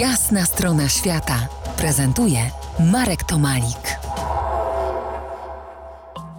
Jasna strona świata prezentuje Marek Tomalik.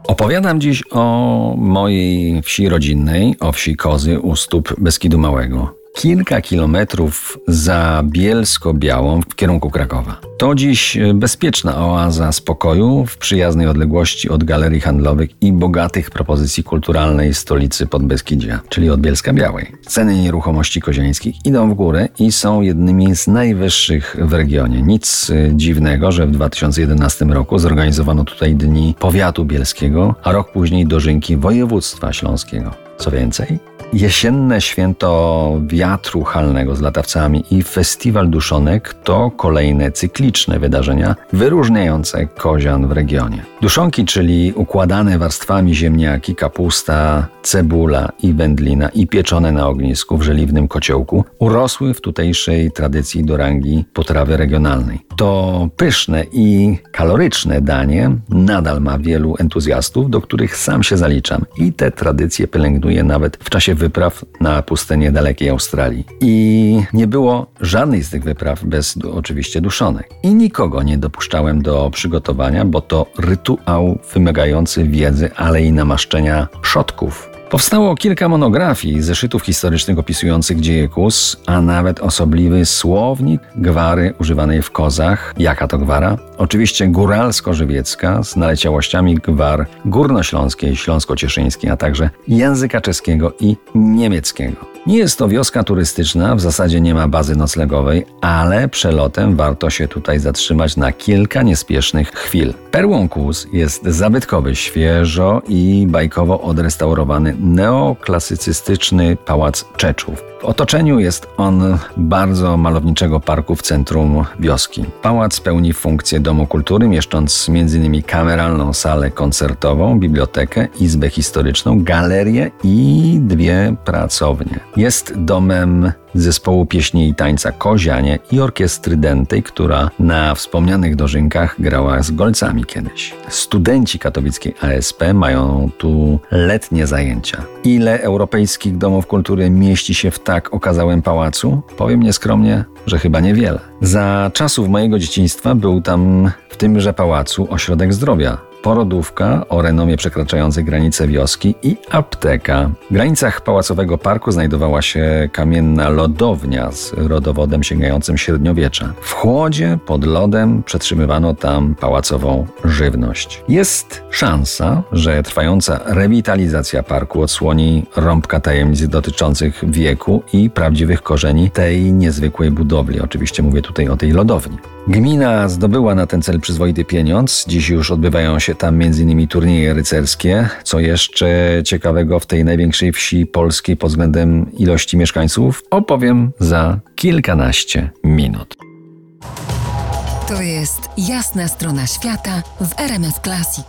Opowiadam dziś o mojej wsi rodzinnej, o wsi Kozy u stóp Beskidu Małego kilka kilometrów za Bielsko-Białą w kierunku Krakowa. To dziś bezpieczna oaza spokoju w przyjaznej odległości od galerii handlowych i bogatych propozycji kulturalnej stolicy Podbeskidzia, czyli od Bielska Białej. Ceny nieruchomości koziańskich idą w górę i są jednymi z najwyższych w regionie. Nic dziwnego, że w 2011 roku zorganizowano tutaj Dni Powiatu Bielskiego, a rok później dożynki województwa śląskiego. Co więcej, Jesienne święto wiatru halnego z latawcami i festiwal duszonek to kolejne cykliczne wydarzenia wyróżniające kozian w regionie. Duszonki, czyli układane warstwami ziemniaki, kapusta, cebula i wędlina i pieczone na ognisku w żeliwnym kociołku, urosły w tutejszej tradycji do rangi potrawy regionalnej. To pyszne i kaloryczne danie nadal ma wielu entuzjastów, do których sam się zaliczam i te tradycje pielęgnuję nawet w czasie wypraw na pustynię dalekiej Australii. I nie było żadnej z tych wypraw bez oczywiście duszonek. I nikogo nie dopuszczałem do przygotowania, bo to rytuał wymagający wiedzy, ale i namaszczenia szotków Powstało kilka monografii, zeszytów historycznych opisujących dzieje Kus, a nawet osobliwy słownik gwary używanej w kozach. Jaka to gwara? Oczywiście góralsko-żywiecka z naleciałościami gwar górnośląskiej, śląsko-cieszyńskiej, a także języka czeskiego i niemieckiego. Nie jest to wioska turystyczna, w zasadzie nie ma bazy noclegowej, ale przelotem warto się tutaj zatrzymać na kilka niespiesznych chwil. Perłą Kłus jest zabytkowy, świeżo i bajkowo odrestaurowany neoklasycystyczny pałac Czeczów. W otoczeniu jest on bardzo malowniczego parku w centrum wioski. Pałac pełni funkcję domu kultury, mieszcząc m.in. kameralną salę koncertową, bibliotekę, izbę historyczną, galerię i dwie pracownie. Jest domem zespołu pieśni i tańca Kozianie i orkiestry Dentej, która na wspomnianych dożynkach grała z golcami kiedyś. Studenci katowickiej ASP mają tu letnie zajęcia. Ile europejskich domów kultury mieści się w tak okazałym pałacu? Powiem nieskromnie, że chyba niewiele. Za czasów mojego dzieciństwa był tam w tymże pałacu ośrodek zdrowia, porodówka o renomie przekraczającej granice wioski i apteka. W granicach Pałacowego Parku znajdowała się kamienna lodownia z rodowodem sięgającym średniowiecza. W chłodzie pod lodem przetrzymywano tam pałacową żywność. Jest szansa, że trwająca rewitalizacja parku odsłoni rąbka tajemnic dotyczących wieku i prawdziwych korzeni tej niezwykłej budowli. Oczywiście mówię tutaj o tej lodowni. Gmina zdobyła na ten cel przyzwoity pieniądz. Dziś już odbywają się tam m.in. turnieje rycerskie. Co jeszcze ciekawego w tej największej wsi polskiej pod względem ilości mieszkańców, opowiem za kilkanaście minut. To jest jasna strona świata w RMS Classic.